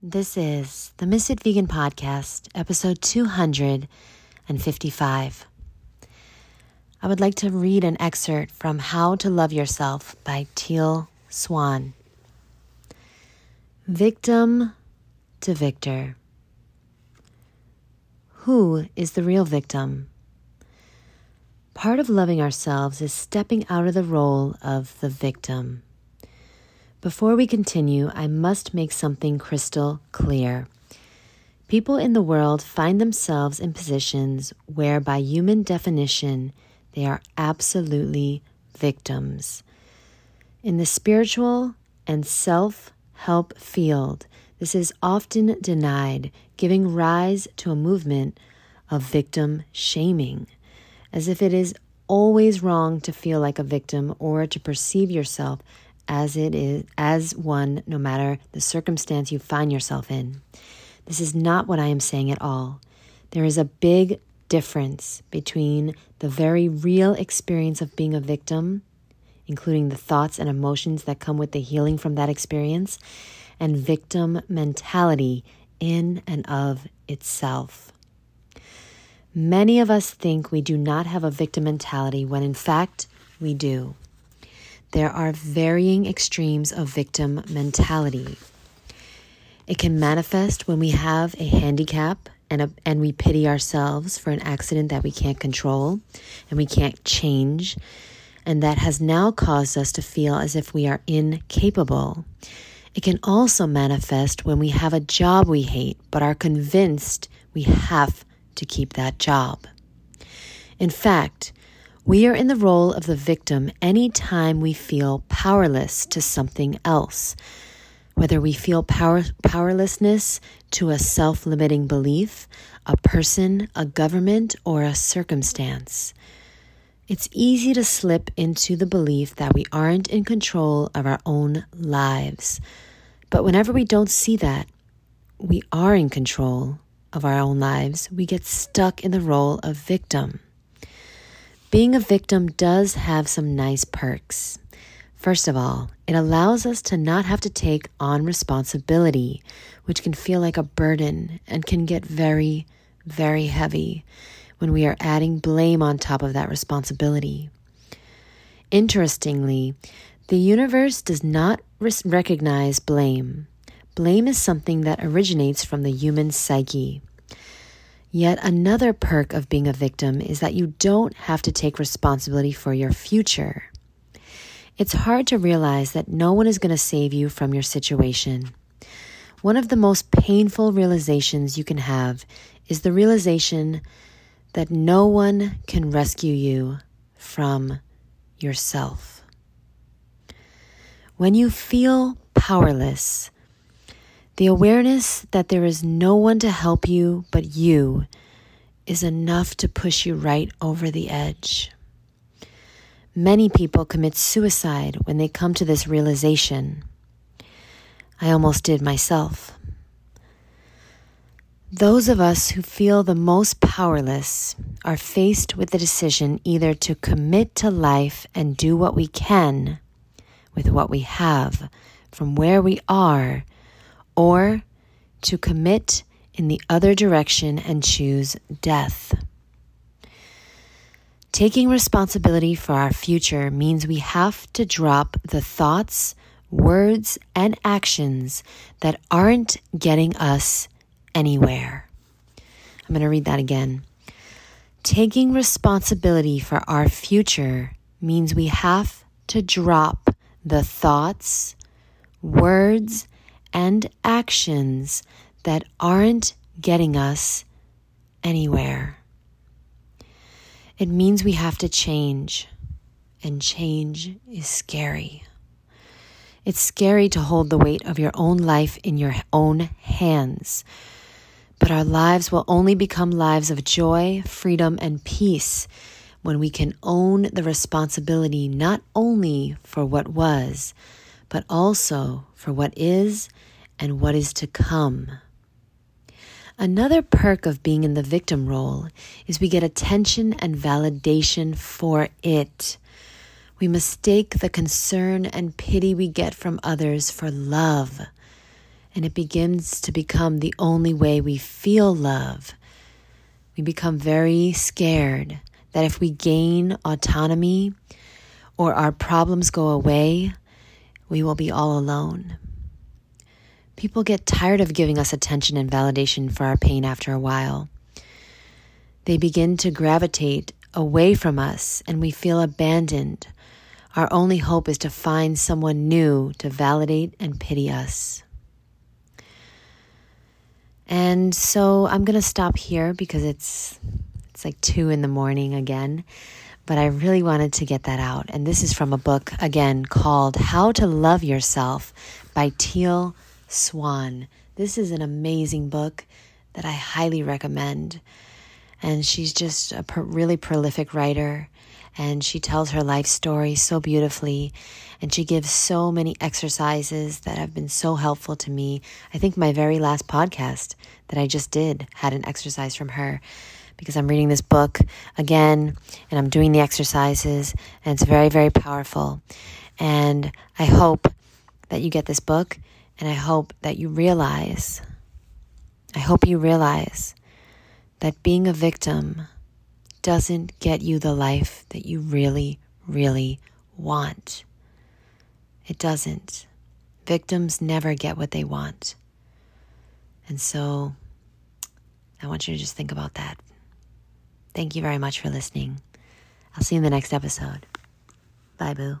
This is the Misfit Vegan Podcast, episode 255. I would like to read an excerpt from How to Love Yourself by Teal Swan. Victim to Victor. Who is the real victim? Part of loving ourselves is stepping out of the role of the victim. Before we continue, I must make something crystal clear. People in the world find themselves in positions where, by human definition, they are absolutely victims. In the spiritual and self help field, this is often denied, giving rise to a movement of victim shaming, as if it is always wrong to feel like a victim or to perceive yourself as it is as one no matter the circumstance you find yourself in. This is not what I am saying at all. There is a big difference between the very real experience of being a victim, including the thoughts and emotions that come with the healing from that experience, and victim mentality in and of itself. Many of us think we do not have a victim mentality when in fact we do there are varying extremes of victim mentality. It can manifest when we have a handicap and, a, and we pity ourselves for an accident that we can't control and we can't change, and that has now caused us to feel as if we are incapable. It can also manifest when we have a job we hate but are convinced we have to keep that job. In fact, we are in the role of the victim anytime we feel powerless to something else, whether we feel power, powerlessness to a self limiting belief, a person, a government, or a circumstance. It's easy to slip into the belief that we aren't in control of our own lives. But whenever we don't see that we are in control of our own lives, we get stuck in the role of victim. Being a victim does have some nice perks. First of all, it allows us to not have to take on responsibility, which can feel like a burden and can get very, very heavy when we are adding blame on top of that responsibility. Interestingly, the universe does not recognize blame. Blame is something that originates from the human psyche. Yet another perk of being a victim is that you don't have to take responsibility for your future. It's hard to realize that no one is going to save you from your situation. One of the most painful realizations you can have is the realization that no one can rescue you from yourself. When you feel powerless, the awareness that there is no one to help you but you is enough to push you right over the edge. Many people commit suicide when they come to this realization. I almost did myself. Those of us who feel the most powerless are faced with the decision either to commit to life and do what we can with what we have from where we are or to commit in the other direction and choose death. Taking responsibility for our future means we have to drop the thoughts, words, and actions that aren't getting us anywhere. I'm going to read that again. Taking responsibility for our future means we have to drop the thoughts, words, and actions that aren't getting us anywhere. It means we have to change, and change is scary. It's scary to hold the weight of your own life in your own hands. But our lives will only become lives of joy, freedom, and peace when we can own the responsibility not only for what was, but also for what is and what is to come. Another perk of being in the victim role is we get attention and validation for it. We mistake the concern and pity we get from others for love. And it begins to become the only way we feel love. We become very scared that if we gain autonomy or our problems go away, we will be all alone. People get tired of giving us attention and validation for our pain after a while. They begin to gravitate away from us and we feel abandoned. Our only hope is to find someone new to validate and pity us. And so I'm going to stop here because it's it's like 2 in the morning again, but I really wanted to get that out. And this is from a book again called How to Love Yourself by Teal Swan. This is an amazing book that I highly recommend. And she's just a really prolific writer and she tells her life story so beautifully and she gives so many exercises that have been so helpful to me. I think my very last podcast that I just did had an exercise from her because I'm reading this book again and I'm doing the exercises and it's very very powerful. And I hope that you get this book and I hope that you realize I hope you realize that being a victim doesn't get you the life that you really, really want. It doesn't. Victims never get what they want. And so I want you to just think about that. Thank you very much for listening. I'll see you in the next episode. Bye, Boo.